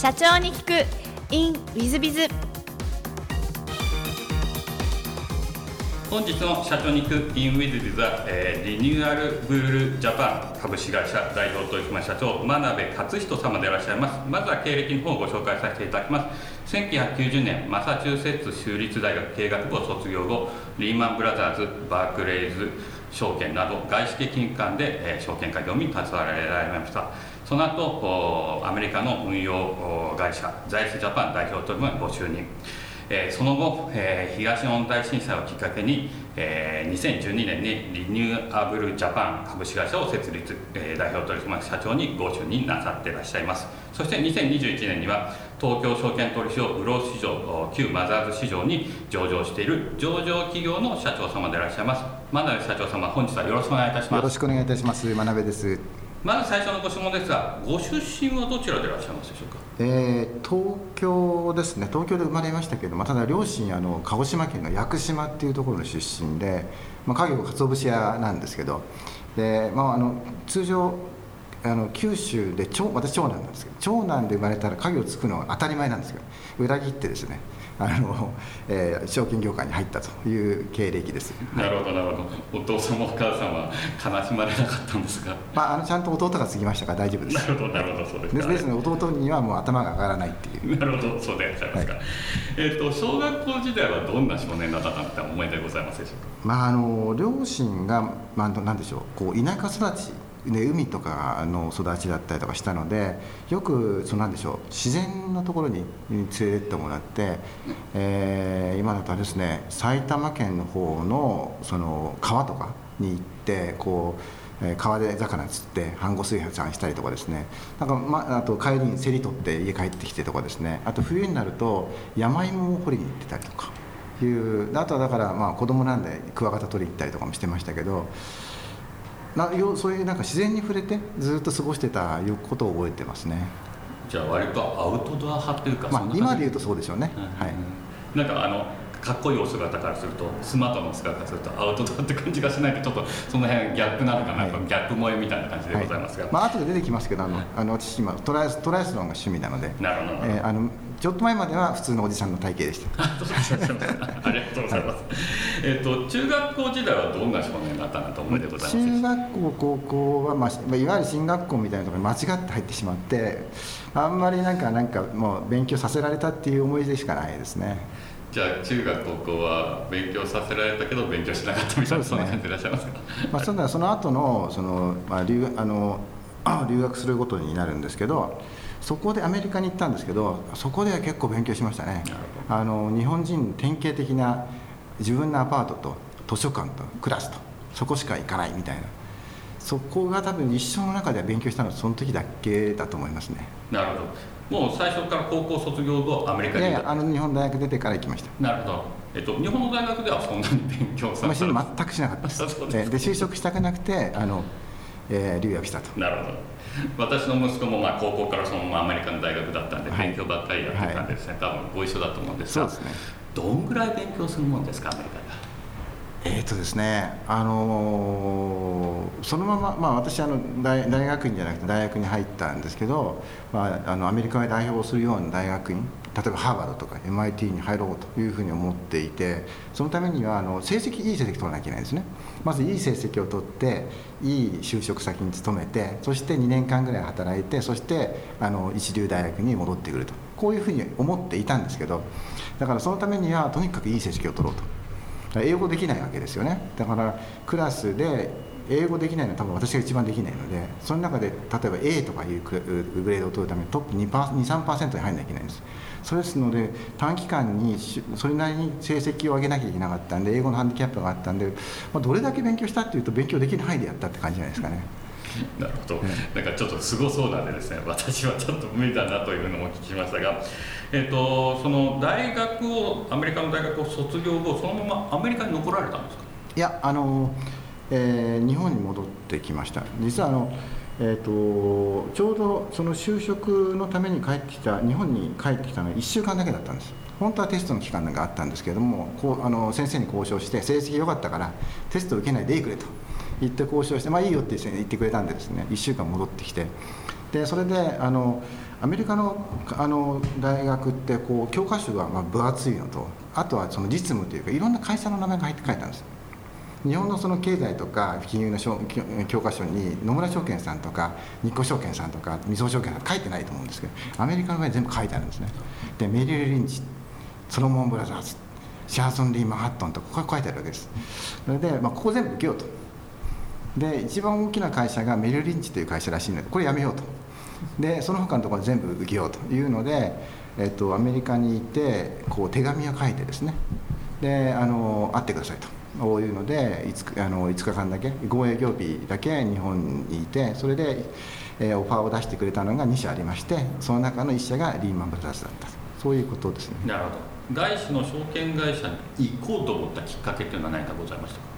社長に聞く。In ウィズビズ本日の社長に行く in ウィズビズは、えー、リニューアルブルジャパン株式会社代表取締社長真鍋勝人様でいらっしゃいます。まずは経歴の方をご紹介させていただきます。1990年マサチューセッツ州立大学経営学部を卒業後リーマンブラザーズバークレイズ証券など外資系金融機関で、えー、証券会業務に携わられました。その後アメリカの運用会社ザイスジャパン代表取締ご就任えー、その後、えー、東日本大震災をきっかけに、えー、2012年にリニューアブルジャパン株式会社を設立、えー、代表取締役社長にご就任なさっていらっしゃいます。そして2021年には東京証券取引所卸市場旧マザーズ市場に上場している上場企業の社長様でいらっしゃいます。真鍋社長様本日はよろしくお願いいたします。よろしくお願いいたします。真鍋です。まず最初のご質問ですがご出身はどちらでいらっしゃいますでしょうか？えー、東京ですね。東京で生まれましたけれど、まあ、ただ両親あの鹿児島県の屋久島っていうところの出身で、まあ、家業かつお節屋なんですけどで、まあ、あの通常あの九州で長私長男なんですけど長男で生まれたら家業を継ぐのは当たり前なんですけど裏切ってですねあの、えー、証券業界に入ったという経歴です。なるほどなるほど。お父様お母様悲しまれなかったんですが、まあ、あのちゃんと弟が継ぎましたから大丈夫です。なるほどなるほどそうですですですね弟にはもう頭が上がらないっていう。なるほどそうでいらっしゃいますか、はい、えーと、小学校時代はどんな少年だったって思い出ございますでしょうか、まあ、あの両親が、まあ、なんでしょうこう田舎育ちで海とかの育ちだったりとかしたのでよくそのなんでしょう自然のところに連れてってもらって、えー、今だとですね埼玉県の方のその川とかに行ってこう川で魚釣って飯後炊飯したりとかですね。なんか、まあ、と帰りに競り取って家帰ってきてとかですね。あと冬になると山芋を掘りに行ってたりとか。いうあとはだからまあ子供なんでクワガタ取りに行ったりとかもしてましたけどなよそういうなんか自然に触れてずっと過ごしてたいうことを覚えてますね。じゃあ割とアウトドア派っていうか、まあ、今で言うとそうでしょうね、はい、なんかあのかっこいいお姿からするとスマートの姿からするとアウトドアって感じがしないでちょっとその辺ギャップなのかな、はい、ギャップ萌えみたいな感じでございますが、はい、まあ後で出てきますけどあの、あの私今トライトライアスロンが趣味なので。なるほど、えー、あのちょっと前までは普通のおじさんの体型でした。ありがとうございます、はい、えっ、と中学校時代はどんな少年だったなと思いでございます中学校高校は、まあ、いわゆる進学校みたいなところに間違って入ってしまってあんまりなんかなんかもう勉強させられたっていう思い出しかないですね。じゃあ中学高校は勉強させられたけど勉強しなかったみたいなそ,、んな感じでいらっしゃいますか、まあ、その後のその、まあ、留あの 留学することになるんですけどそこでアメリカに行ったんですけどそこでは結構勉強しましたね。あの日本人典型的な自分のアパートと図書館とクラスとそこしか行かないみたいな。そこが多分一生の中では勉強したのはその時だけだと思いますね。なるほど。もう最初から高校卒業後アメリカにいやいやあの日本大学出てから行きました。なるほど。えっと、日本の大学ではそんなに勉強された全くしなかったです。で就職したくなくてあの、えー、留学したと。なるほど私の息子もまあ高校からそのままアメリカの大学だったんで勉強ばっかりやってたんですね、はい、多分ご一緒だと思うんですがね、どんぐらい勉強するもんですかアメリカで？えーとですねあのー、そのまま、まあ、私あの大大学院じゃなくて大学に入ったんですけど、まあ、あのアメリカを代表するような大学院例えばハーバードとか MIT に入ろうというふうに思っていてそのためにはあの成績いい成績取らなきゃいけないんですねまずいい成績を取っていい就職先に勤めてそして2年間ぐらい働いてそしてあの一流大学に戻ってくると。こういうふうに思っていたんですけどだからそのためにはとにかくいい成績を取ろうと。英語できないわけですよね。だからクラスで英語できないのは多分私が一番できないのでその中で例えば A とかいうグレードを取るためにトップ23%に入んなきゃいけないんです。それですので短期間にそれなりに成績を上げなきゃいけなかったんで英語のハンディキャップがあったんで、まあ、どれだけ勉強したっていうと勉強できる範囲でやったって感じじゃないですかね。なるほど、なんかちょっとすごそうなんでですね 私はちょっと無理だなというのもお聞きしましたが、えーと、その大学をアメリカの大学を卒業後そのままアメリカに残られたんですか？いやあの、えー、日本に戻ってきました。実はあのえーと、ちょうどその就職のために帰ってきた日本に帰ってきたのは1週間だけだったんです。本当はテストの期間があったんですけれどもこうあの先生に交渉して成績良かったからテスト受けないでいいくれと言って交渉してまあいいよって言ってくれたんでですね1週間戻ってきて。でそれであのアメリカのあの大学ってこう教科書がまあ分厚いのとあとはその実務というかいろんな会社の名前が入って書いてあるんです。日本のその経済とか金融の教科書に野村証券さんとか日興証券さんとかみそ証券さん書いてないと思うんですけどアメリカの場合全部書いてあるんですね。でメリル・リンチソロモン・ブラザーズシャーソン・リー・マンハットンとここ書いてあるわけです。それで、まあ、ここ全部受けようと。で一番大きな会社がメリル・リンチという会社らしいのでこれやめようと。でその他のところ全部受けようと。いうので、えっと、アメリカにいてこう手紙を書いてですね。であの会ってくださいと。こういうので 5, あの5日間だけ5営業日だけ日本にいてそれで、えー、オファーを出してくれたのが2社ありましてその中の1社がリーマン・ブラザーズだった。そういうことですね。なるほど。外資の証券会社に行こうと思ったきっかけっていうのは何かございましたか？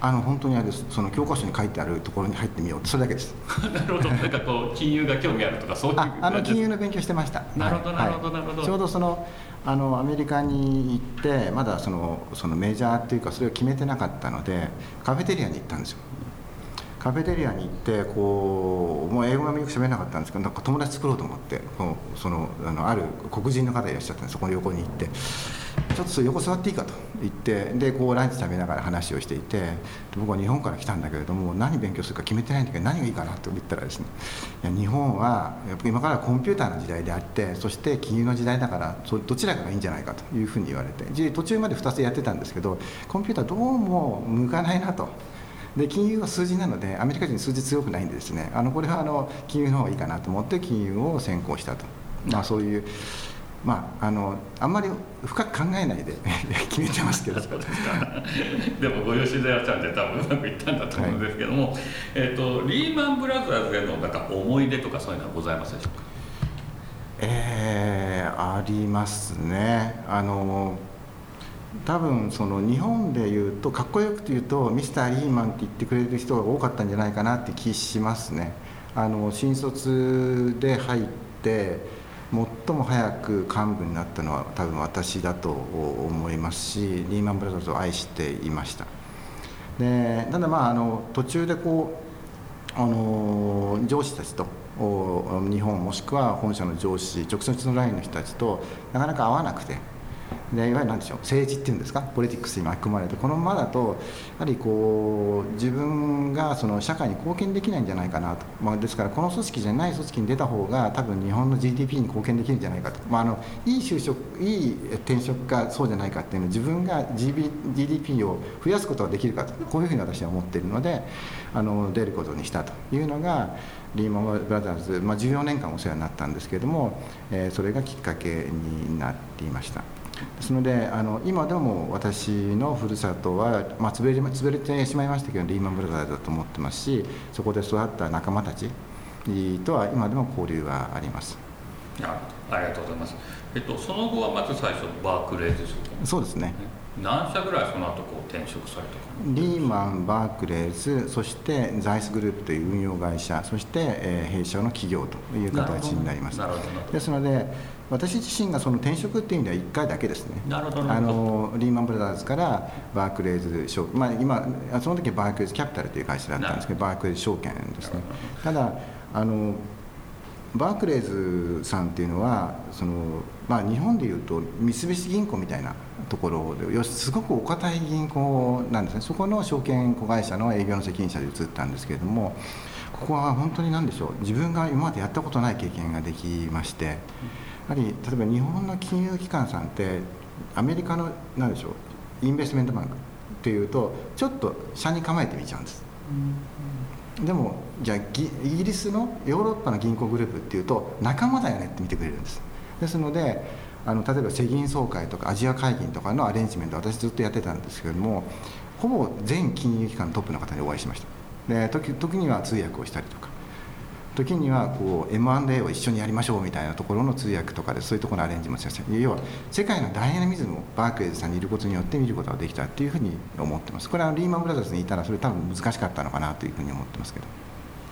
ああの本当にあれですその教科書に書いてあるところに入ってみよう。それだけです。なるほど。なんかこう金融が興味あるとかそういうああの金融の勉強してました。なるほどなるほどなるほど、ちょうどそのあのアメリカに行ってまだそのそのメジャーっていうかそれを決めてなかったのでカフェテリアに行ったんですよ。カフェテリアに行ってこうもう英語がよく喋れなかったんですけどなんか友達作ろうと思ってこうそのあのある黒人の方いらっしゃったんでそこの横に行って。ちょっと横座っていいかと言ってでこうランチ食べながら話をしていて僕は日本から来たんだけれども何勉強するか決めてないんだけど何がいいかなと言ったらですねいや日本はやっぱ今からコンピューターの時代であってそして金融の時代だからどちらかがいいんじゃないかというふうに言われて途中まで2つやってたんですけどコンピューターどうも向かないなと。で金融は数字なのでアメリカ人数字強くないんでですねあのこれはあの金融の方がいいかなと思って金融を専攻したと、まあ、そういう。まあ、あのあんまり深く考えないで 決めてますけど。でもご吉田ちゃんで多分うまくいったんだと思うんですけども、はい、えーと、リーマンブラザーズでのなんか思い出とかそういうのはございますでしょうか？えー、ありますね。あの多分その日本で言うとかっこよく言うとミスター・リーマンって言ってくれる人が多かったんじゃないかなって気しますね。あの新卒で入って最も早く幹部になったのは多分私だと思いますしリーマン・ブラザーズを愛していました。でただまああの途中でこうあの上司たちと日本もしくは本社の上司直接のラインの人たちとなかなか会わなくていわゆる何でしょう政治っていうんですかポリティクスに巻き込まれてこのままだとやはりこう自分がその社会に貢献できないんじゃないかなと、まあ、ですからこの組織じゃない組織に出た方が多分日本の GDP に貢献できるんじゃないかと、まあ、あのいい就職いい転職かそうじゃないかっていうのは自分が GDP を増やすことができるかと。こういうふうに私は思っているのであの出ることにしたというのがリーマン・ブラザーズ、まあ、14年間お世話になったんですけれども、えー、それがきっかけになっていました。ですのであの今でも私のふるさとは、まあ、潰れ潰れてしまいましたけどリーマンブラザーズだと思ってますしそこで育った仲間たちとは今でも交流はあります。ありがとうございます、えっと、その後はまず最初バークレーズそうですね。何社ぐらいその後こう転職されたか。リーマン、バークレーズそしてザイスグループという運用会社そして、えー、弊社の企業という形になります。ですので私自身がその転職っていう意味では1回だけですね。なるほどあのリーマン・ブラザーズからバークレーズ証券、まあ、今その時バークレーズキャピタルという会社だったんですけどバークレーズ証券ですね。ただあのバークレーズさんっていうのはその、まあ、日本でいうと三菱銀行みたいなところでよしすごくお堅い銀行なんですね。そこの証券子会社の営業の責任者で移ったんですけれどもここは本当に何でしょう自分が今までやったことない経験ができまして。はり例えば日本の金融機関さんってアメリカの何でしょうインベストメントバンクっていうとちょっと社に構えてみちゃうんです、うん、でもじゃあイギリスのヨーロッパの銀行グループっていうと仲間だよねって見てくれるんです。ですのであの例えば世銀総会とかアジア会議とかのアレンジメント私ずっとやってたんですけれどもほぼ全金融機関のトップの方にお会いしましたで時時には通訳をしたりとか。時にはこう M&A を一緒にやりましょうみたいなところの通訳とかでそういうところのアレンジもして要は世界のダイナミズムをバークレーズさんにいることによって見ることができたっていうふうに思ってます。これはリーマンブラザーズにいたらそれ多分難しかったのかなというふうに思ってますけど。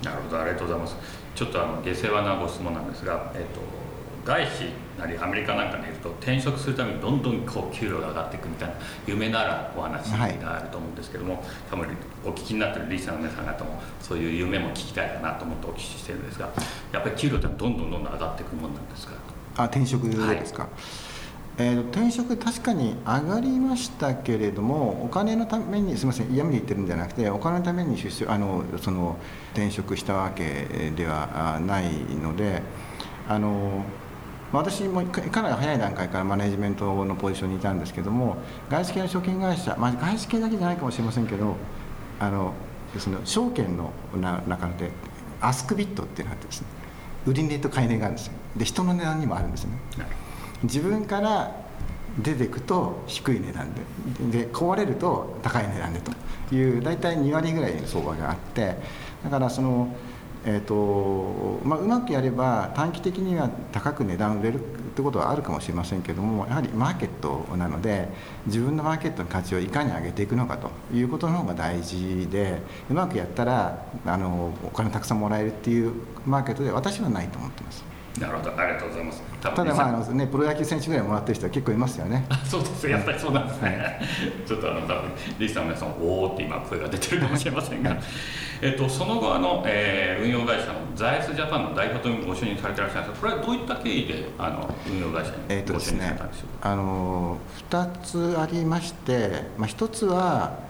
なるほど。ありがとうございます。ちょっとあの下世話なご質問なんですが、えっと、外資なりアメリカなんかにいると転職するためにどんどんこう給料が上がっていくみたいな夢ならお話があると思うんですけども、はい、多分お聞きになってるリスナーの皆さん方もそういう夢も聞きたいかなと思ってお聞きしてるんですがやっぱり給料ってどんどんどんどん上がっていくもんなんですか？あ転職ですか、はい。えー、転職確かに上がりましたけれどもお金のためにすみません嫌味で言ってるんじゃなくてお金のために出世あのその転職したわけではないのであのまあ私もかなり早い段階からマネジメントのポジションにいたんですけども外資系の証券会社、まあ、外資系だけじゃないかもしれませんけどあのその証券の中でアスクビットっていうのがあってですね売り値と買い値があるんですよ。で人の値段にもあるんですね。自分から出ていくと低い値段で。で壊れると高い値段でという大体2割ぐらいの相場があってだからその、えーとまあ、うまくやれば短期的には高く値段売れるってことはあるかもしれませんけどもやはりマーケットなので自分のマーケットの価値をいかに上げていくのかということの方が大事でうまくやったらあのお金たくさんもらえるっていうマーケットで私はないと思ってます。なるほどありがとうございます。ただまああの、ね、プロ野球選手ぐらいもらってる人は結構いますよね。そうですやっぱりそうなんですね、ちょっとあの多分リスさんの皆さんおおって今声が出てるかもしれませんが。えっとその後あの、えー、運用会社のザイスジャパンの代表とご就任されていらっしゃるんですがこれはどういった経緯であの運用会社にご就任されたんでしょうか、えー、とですね、あの2つありまして、まあ、1つは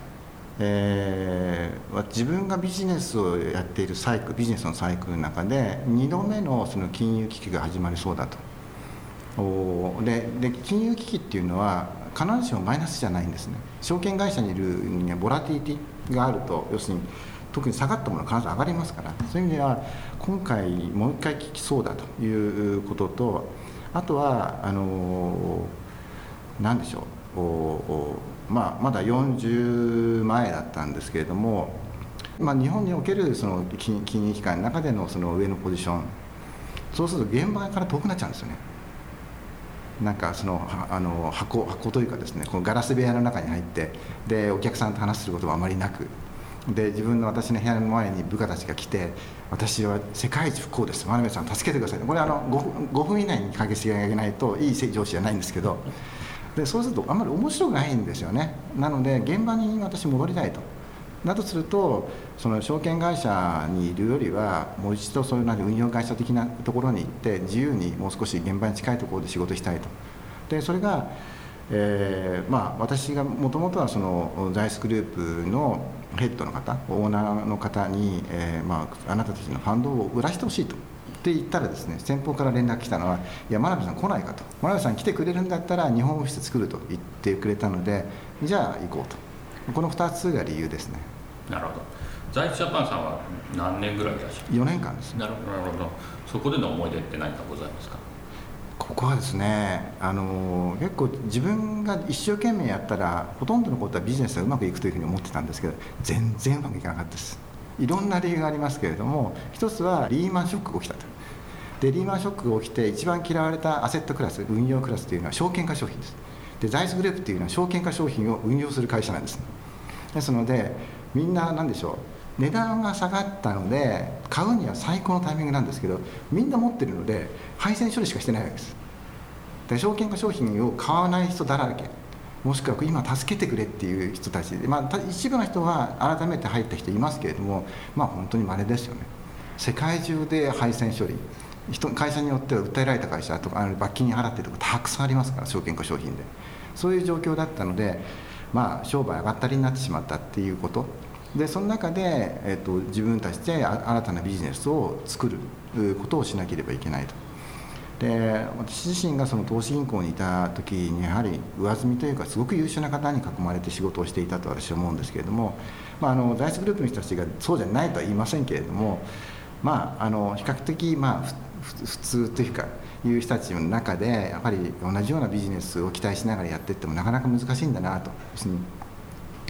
えー、自分がビジネスをやっているサイクルビジネスのサイクルの中で2度目のその金融危機が始まりそうだと。おでで金融危機っていうのは必ずしもマイナスじゃないんですね。証券会社にいるにはボラティティがあると要するに特に下がったものは必ず上がりますから。そういう意味では今回もう一回効きそうだということとあとはあの何でしょう。おおまあ、まだ40前だったんですけれども、まあ、日本におけるその金金融機関の中でのその上のポジションそうすると現場から遠くなっちゃうんですよね。なんかそのあの箱箱というかですねこのガラス部屋の中に入ってでお客さんと話することはあまりなくで自分の私の部屋の前に部下たちが来て私は世界一不幸です。真鍋さん助けてください。これあの 5, 5分以内に解決してあげないといい上司じゃないんですけどでそうするとあんまり面白くないんですよね。なので現場に私戻りたいと。だとするとその証券会社にいるよりはもう一度そういう運用会社的なところに行って自由にもう少し現場に近いところで仕事したいと。でそれが、えー、まあ、私がもともとはそのザイスグループのヘッドの方オーナーの方に、えー、まあ、あなたたちのファンドを売らしてほしいと。って言ったらですね先方から連絡来たのは「いや真鍋さん来ないか」と「真鍋さん来てくれるんだったら日本オフィス作る」と言ってくれたのでじゃあ行こうと。この2つが理由ですね。なるほど。在地ジャパンさんは何年ぐらいいらっしゃる？4年間です。なるほどそこでの思い出って何かございますか？ここはですねあの結構自分が一生懸命やったらほとんどのことはビジネスがうまくいくというふうに思ってたんですけど全然うまくいかなかったです。いろんな理由がありますけれども一つはリーマンショックが起きたとでリーマンショックが起きて一番嫌われたアセットクラス運用クラスというのは証券化商品です。でザイスグループというのは証券化商品を運用する会社なんです。ですのでみんな何でしょう値段が下がったので買うには最高のタイミングなんですけどみんな持ってるので配線処理しかしてないわけです。で証券化商品を買わない人だらけ。もしくは今助けてくれっていう人たち。で、まあ、一部の人は改めて入った人いますけれどもまあ本当に稀ですよね。世界中で配線処理。人会社によっては訴えられた会社とか罰金に払ってるとかたくさんありますから証券化商品で。そういう状況だったのでまあ商売上がったりになってしまったっていうこと。でその中で、えーと、自分たちで新たなビジネスを作ることをしなければいけないと。で私自身がその投資銀行にいた時にやはり上積みというかすごく優秀な方に囲まれて仕事をしていたと私は思うんですけれども、まあ、あのダイスグループの人たちがそうじゃないとは言いませんけれどもまああの比較的まあ普通というかいう人たちの中でやっぱり同じようなビジネスを期待しながらやっていってもなかなか難しいんだなと。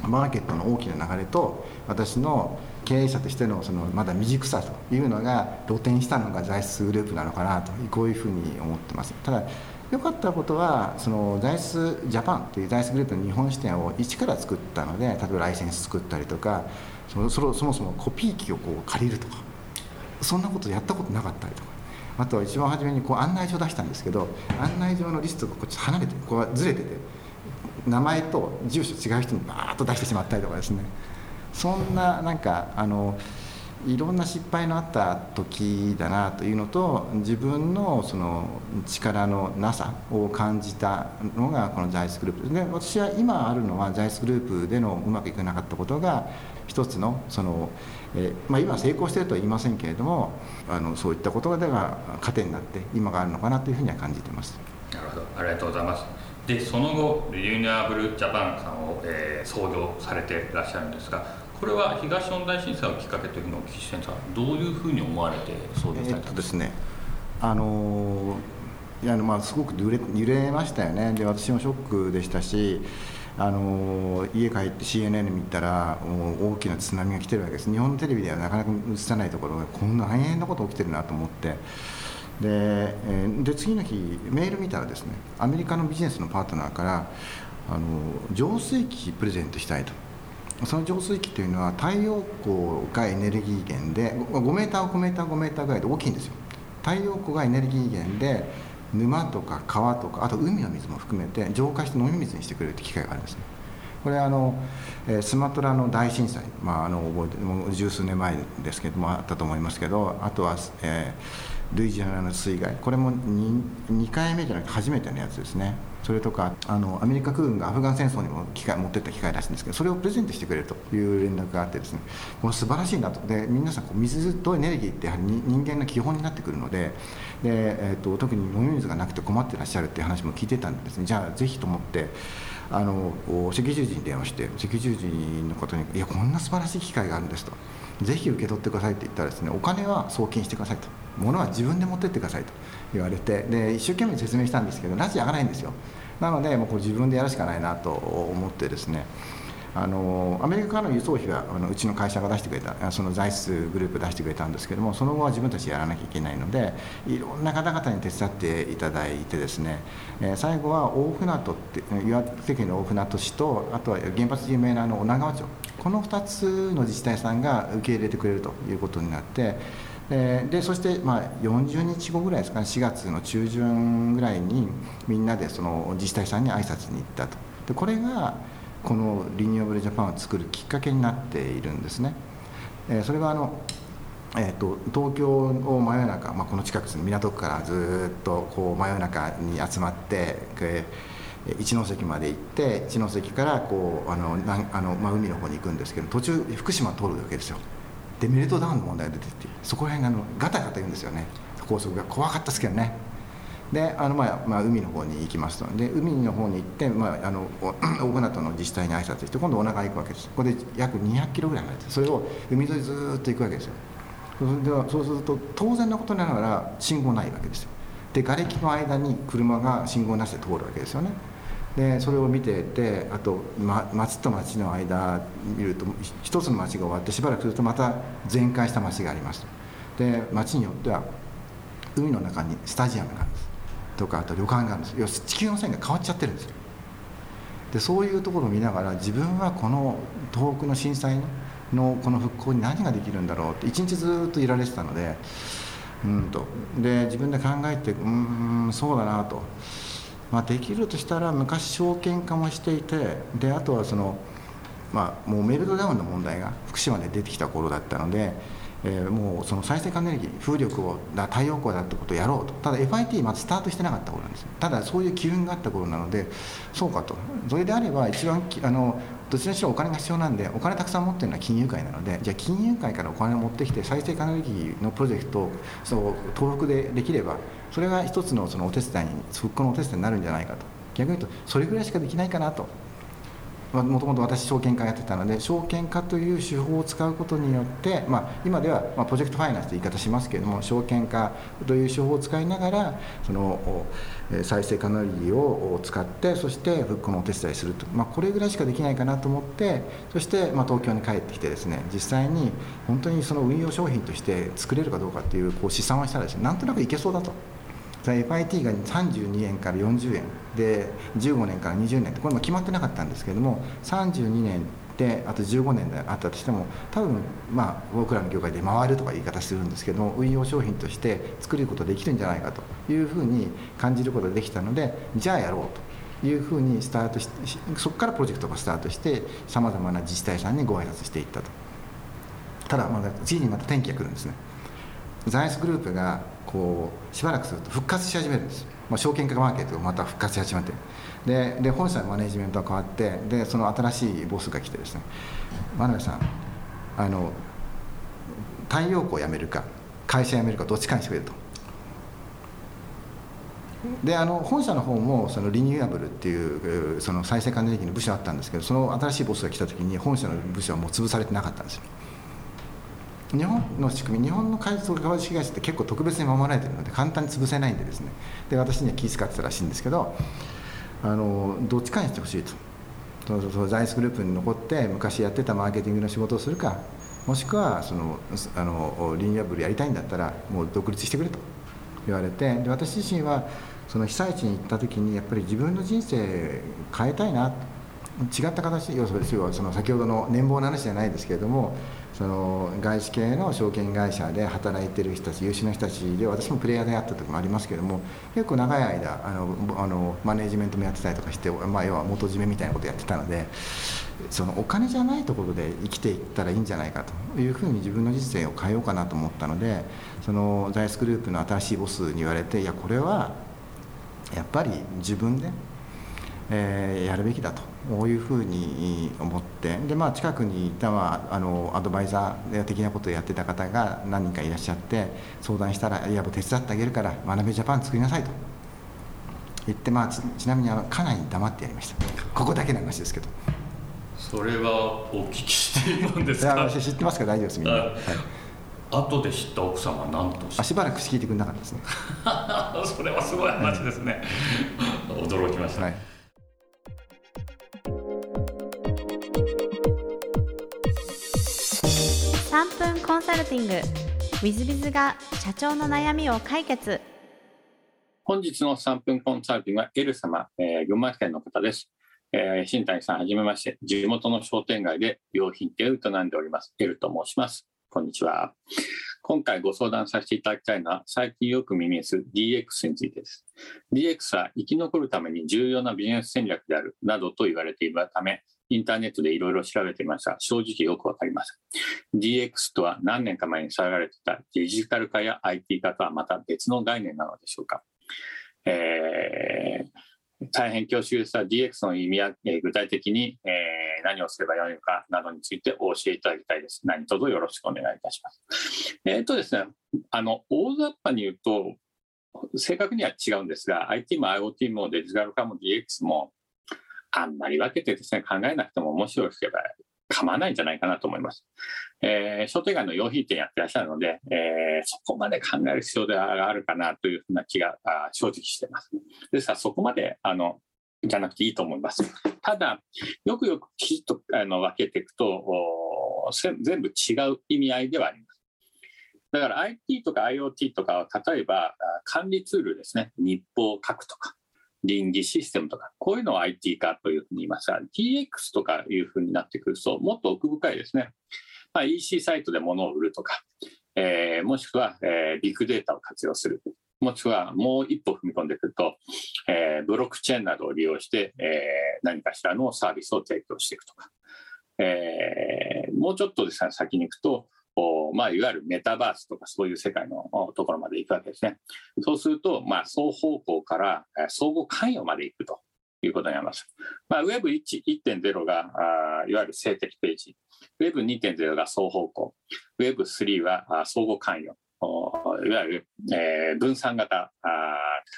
マーケットの大きな流れと私の経営者としてのそのまだ未熟さというのが露呈したのが財質グループなのかなと。こういうふうに思ってます。ただ良かったことはその財質ジャパンという財質グループの日本支店を一から作ったので例えばライセンス作ったりとかそのそもそもコピー機をこう借りるとかそんなことやったことなかったりとか。あと一番初めにこう案内状出したんですけど案内状のリストがこっち離れてこうずれてて名前と住所違う人にバーッと出してしまったりとかですね。そんななんかあのいろんな失敗のあった時だなというのと自分のその力のなさを感じたのがこのザイスグループで私は今あるのはザイスグループでのうまくいかなかったことが一つのその、えー、まあ、今成功しているとは言いませんけれどもあのそういったことでは糧になって今があるのかなというふうには感じています。なるほど。ありがとうございます。でその後リユニアブルジャパンさんを、えー、創業されていらっしゃるんですがこれは東日本大震災をきっかけというのをお聞きしたんですがどういうふうに思われて創業されたんですか、えー、ですねあのいやまあすごく揺れ揺れましたよね。で私もショックでしたしあの家帰って CNN 見たら大きな津波が来てるわけです。日本のテレビではなかなか映さないところがこんな大変なこと起きてるなと思って。でで次の日メール見たらですねアメリカのビジネスのパートナーからあの浄水器プレゼントしたいと。その浄水器というのは太陽光がエネルギー源で5メーター5メーター5メーターぐらいで大きいんですよ。太陽光がエネルギー源で沼とか川とかあと海の水も含めて浄化して飲み水にしてくれるって機会があるんですね。これあのスマトラの大震災、まあ、あの覚えてもう十数年前ですけどもあったと思いますけどあとは、えー、ルイジアナの水害これも 2, 2回目じゃなくて初めてのやつですね。それとかあのアメリカ空軍がアフガン戦争にも機械持ってった機械らしいんですけどそれをプレゼントしてくれるという連絡があってですねこの素晴らしいなと。で皆さんこう水とエネルギーってやはり人間の基本になってくるのでで、えーと、特に飲み水がなくて困ってらっしゃるっていう話も聞いてたんですね。じゃあぜひと思ってあの赤十字に電話して赤十字のことに「いやこんな素晴らしい機会があるんです」と「ぜひ受け取ってください」って言ったらですねお金は送金してくださいと。物は自分で持ってってくださいと言われてで一生懸命説明したんですけど拉致上がらないんですよ。なのでもうこれ自分でやるしかないなと思ってですねあのアメリカからの輸送費はあのうちの会社が出してくれたその財質グループ出してくれたんですけどもその後は自分たちでやらなきゃいけないのでいろんな方々に手伝っていただいてですね、えー、最後は大船渡って岩手県の大船渡市とあとは原発有名なあの女川町。この2つの自治体さんが受け入れてくれるということになってでそしてまあ40日後ぐらいですかね。4月の中旬ぐらいにみんなでその自治体さんに挨拶に行ったと。でこれがこのリニューアブルジャパンを作るきっかけになっているんですね、えそれはあのえーと、東京を真夜中、まあ、この近くですね。港区からずっとこう真夜中に集まって、えー、一ノ関まで行って一ノ関からこうあのなあの、まあ、海の方に行くんですけど途中福島通るわけですよ。でメルトダウンの問題が出ててそこら辺があのガタガタ言うんですよね。高速が怖かったですけどね。であの、まあまあ、海の方に行きますとで海の方に行って、まあ、あの 大船渡の自治体に挨拶して今度お腹行くわけですここで約200キロぐらい離れてそれを海沿いずっと行くわけですよ。ではそうすると当然のことながら信号ないわけですよ。で瓦礫の間に車が信号なしで通るわけですよね。でそれを見ててあと、ま、町と町の間見ると一つの町が終わってしばらくするとまた全壊した町があります。で町によっては海の中にスタジアムがあるんです。とかあと旅館があるんです。要するに地球の線が変わっちゃってるんですよ。でそういうところを見ながら自分はこの東北の震災のこの復興に何ができるんだろうって一日ずっといられてたのでうんと。で自分で考えてうんそうだなと。まあ、できるとしたら昔証券化もしていてであとはその、まあ、もうメルトダウンの問題が福島で出てきた頃だったので、えー、もうその再生可能エネルギー風力をだ太陽光だってことをやろうと。ただ FIT まだスタートしてなかった頃なんですただそういう機運があった頃なのでそうかと。それであれば一番あのどちらにしろお金が必要なんでお金たくさん持ってるのは金融界なのでじゃあ金融界からお金を持ってきて再生可能エネルギーのプロジェクトをそう東北でできればそれが一つのそのお手伝いに復興のお手伝いになるんじゃないかと。逆に言うとそれぐらいしかできないかなと。もともと私証券化やってたので証券化という手法を使うことによって、まあ、今では、まあ、プロジェクトファイナンスという言い方しますけれども証券化という手法を使いながらその再生可能エネルギーを使ってそして復興のお手伝いすると、まあ、これぐらいしかできないかなと思ってそして、まあ、東京に帰ってきてですね実際に本当にその運用商品として作れるかどうかっていうこう試算をしたらですねなんとなくいけそうだと。FIT が32円から40円で15年から20年ってこれも決まってなかったんですけれども32年であと15年であったとしても多分まあ僕らの業界で回るとか言い方するんですけども運用商品として作ることができるんじゃないかというふうに感じることができたのでじゃあやろうというふうにスタートしそこからプロジェクトがスタートしてさまざまな自治体さんにご挨拶していったと。ただまだ次にまた転機が来るんですね。ザイスグループがこうしばらくすると復活し始めるんです。まあ、証券化マーケットがまた復活し始めてでで本社のマネジメントが変わってでその新しいボスが来てですね。真鍋さんあの太陽光を辞めるか会社辞めるかどっちかにしてくれと。であの本社の方もそのリニューアブルっていうその再生可能エネルギーの部署あったんですけどその新しいボスが来た時に本社の部署はもう潰されてなかったんですよ。日本の仕組み日本の開発株式会社って結構特別に守られてるので簡単に潰せないんでですね。で私には気遣ってたらしいんですけどあのどっちかにしてほしいと。そそザイスグループに残って昔やってたマーケティングの仕事をするかもしくはそのあのリニアブルやりたいんだったらもう独立してくれと言われてで私自身はその被災地に行った時にやっぱり自分の人生変えたいな違った形要するにその先ほどの年俸の話じゃないですけれどもその外資系の証券会社で働いてる人たち優秀な人たちで私もプレイヤーであった時もありますけども結構長い間あのあのマネジメントもやってたりとかして、まあ、要は元締めみたいなことやってたのでそのお金じゃないところで生きていったらいいんじゃないかというふうに自分の人生を変えようかなと思ったのでそのザイスグループの新しいボスに言われていやこれはやっぱり自分で、えー、やるべきだと。こういうふうに思ってで、まあ、近くにいた、まあ、あのアドバイザー的なことをやってた方が何人かいらっしゃって相談したら「いや手伝ってあげるから学べジャパン作りなさい」と。言って、まあ、ちちなみにあのかなり黙ってやりました。ここだけの話ですけど。それはお聞きしていいもんですか？私知ってますから大丈夫ですみんな、はい、後で知った奥様は何とあしばらく聞いてくれなかったですね。それはすごい話ですね、驚きました、はい3分コンサルティング。w i z b i z が社長の悩みを解決。本日の3分コンサルティングはエル様、えー、群馬県の方です、えー、新谷さんはじめまして地元の商店街で良品店を営んでおります。エルと申します。こんにちは。今回ご相談させていただきたいのは最近よく耳にする DX についてです。DX は生き残るために重要なビジネス戦略であるなどと言われているためインターネットでいろいろ調べてみました。正直よくわかりません。DX とは何年か前に騒がれてたデジタル化や IT 化とはまた別の概念なのでしょうか。えー、大変恐縮ですが DX の意味や、えー、具体的に、えー、何をすればよいのかなどについてお教えいただきたいです。何卒よろしくお願いいたします。えっ、とですね、あの、大雑把に言うと、正確には違うんですが、IT も IoT もデジタル化も DX もあんまり分けてですね、考えなくても面白ければ構わないんじゃないかなと思います。えー、商店街の用品店やってらっしゃるので、えー、そこまで考える必要があるかなというふうな気が正直してます。ですからそこまで、あの、じゃなくていいと思います。ただ、よくよくきちっとあの分けていくと、全部違う意味合いではあります。だから IT とか IoT とかは例えば管理ツールですね、日報を書くとか、倫理システムとか、こういうのを IT 化というふうに言いますが、DX とかいうふうになってくると、もっと奥深いですね。まあ、EC サイトで物を売るとか、えー、もしくは、えー、ビッグデータを活用する。もしくはもう一歩踏み込んでくると、えー、ブロックチェーンなどを利用して、えー、何かしらのサービスを提供していくとか、えー、もうちょっとですね、先に行くと、まあ、いわゆるメタバースとかそういう世界のところまで行くわけですね。そうすると、まあ、双方向から相互関与まで行くということになります。まあ、Web1.0 があいわゆる性的ページ、Web2.0 が双方向、Web3 は相互関与、いわゆる、えー、分散型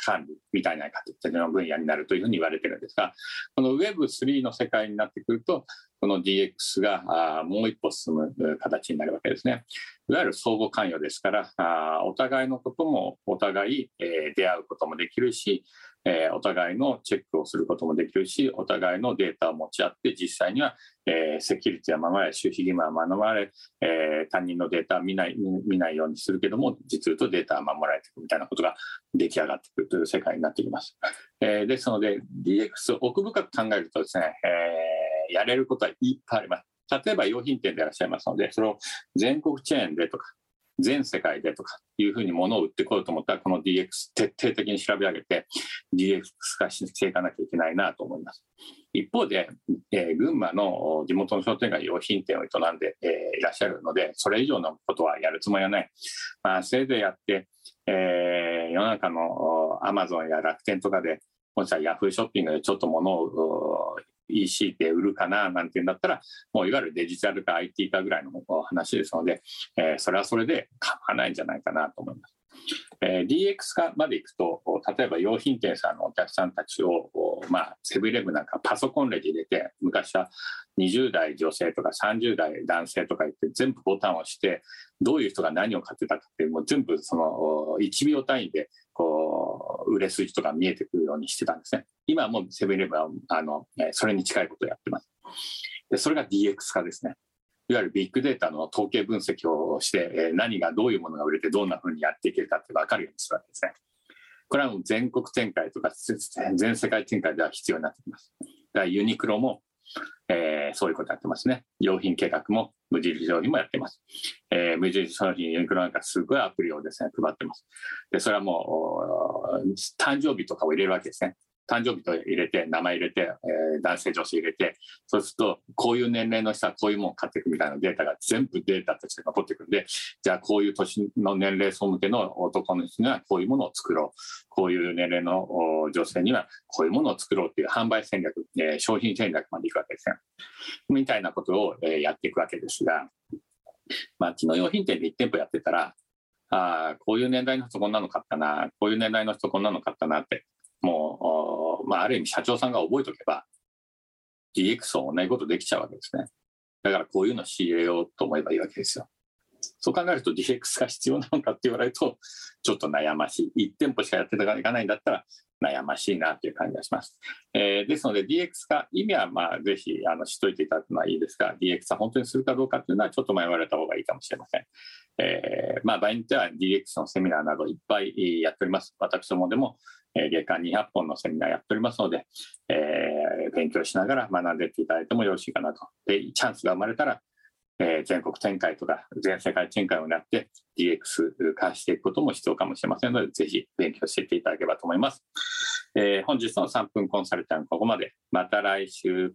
管理みたいな形の分野になるというふうに言われてるんですが、この Web3 の世界になってくると、この DX がもう一歩進む形になるわけですね。いわゆる相互関与ですから、お互いのこともお互い出会うこともできるし、えー、お互いのチェックをすることもできるし、お互いのデータを持ち合って、実際には、えー、セキュリティは守られ、守秘義務は守られ、えー、他人のデータは見ない見ないようにするけども、実とデータは守られていくみたいなことが出来上がってくるという世界になってきます。えー、ですので、DX を奥深く考えるとですね、えー、やれることはいっぱいあります。例えば用品店でいらっしゃいますので、それを全国チェーンでとか、全世界でとかいうふうに物を売ってこようと思ったら、この DX 徹底的に調べ上げて、DX 化していかなきゃいけないなと思います。一方で、えー、群馬の地元の商店街用品店を営んで、えー、いらっしゃるので、それ以上のことはやるつもりはない。まあ、せいぜいやって、えー、世の中のアマゾンや楽天とかで、もしはヤフーショッピングでちょっと物を EC で売るかななんていうんだったら、もういわゆるデジタルか IT かぐらいの話ですので、えー、それはそれで構わないんじゃないかなと思います。えー、DX 化までいくと、例えば用品店さんのお客さんたちを、まあ、セブンイレブンなんかパソコンレジ入れて、昔は20代女性とか30代男性とか言って全部ボタンを押して、どういう人が何を買ってたかって、もう全部その1秒単位でこう売れ筋とか見えてくるようにしてたんですね。今はもうセブンイレブンはあのそれに近いことをやってます。でそれが DX 化ですね。いわゆるビッグデータの統計分析をして、何がどういうものが売れてどんなふうにやっていけるかって分かるようにするわけですね。これはもう全国展開とか全世界展開では必要になってきます。だからユニクロも、えー、そういうことやってますね。用品計画も無印商品もやってます。えー、無印商品、ユニクロなんかすごいアプリをですね、配ってます。で、それはもう、誕生日とかを入れるわけですね。誕生日と入れて、名前入れて、えー、男性、女性入れて、そうすると、こういう年齢の人はこういうものを買っていくみたいなデータが全部データとして残ってくるんで、じゃあこういう年の年齢層向けの男の人にはこういうものを作ろう。こういう年齢の女性にはこういうものを作ろうっていう販売戦略、えー、商品戦略までいくわけですね。みたいなことを、え、やっていくわけですが、まあ、昨日用品店で1店舗やってたら、ああ、こういう年代の人こんなの買ったな、こういう年代の人こんなの買ったなって、もう、まあ、ある意味社長さんが覚えとけば、DX を同じことできちゃうわけですね。だからこういうの仕入れようと思えばいいわけですよ。そう考えると DX が必要なのかって言われると、ちょっと悩ましい。1店舗しかやっていかないんだったら、悩ましいなという感じがします。えー、ですので DX 化、意味はまあぜひあの知っておいていただくのはいいですが、DX は本当にするかどうかというのはちょっと迷われた方がいいかもしれません。えー、まあ場合によっては DX のセミナーなどいっぱいやっております。私どもでも月間200本のセミナーやっておりますので、えー、勉強しながら学んでいっていただいてもよろしいかなと。で、チャンスが生まれたら、えー、全国展開とか全世界展開をなって DX 化していくことも必要かもしれませんので、ぜひ勉強していっていただければと思います。えー、本日の3分コンサルタントここまで。また来週。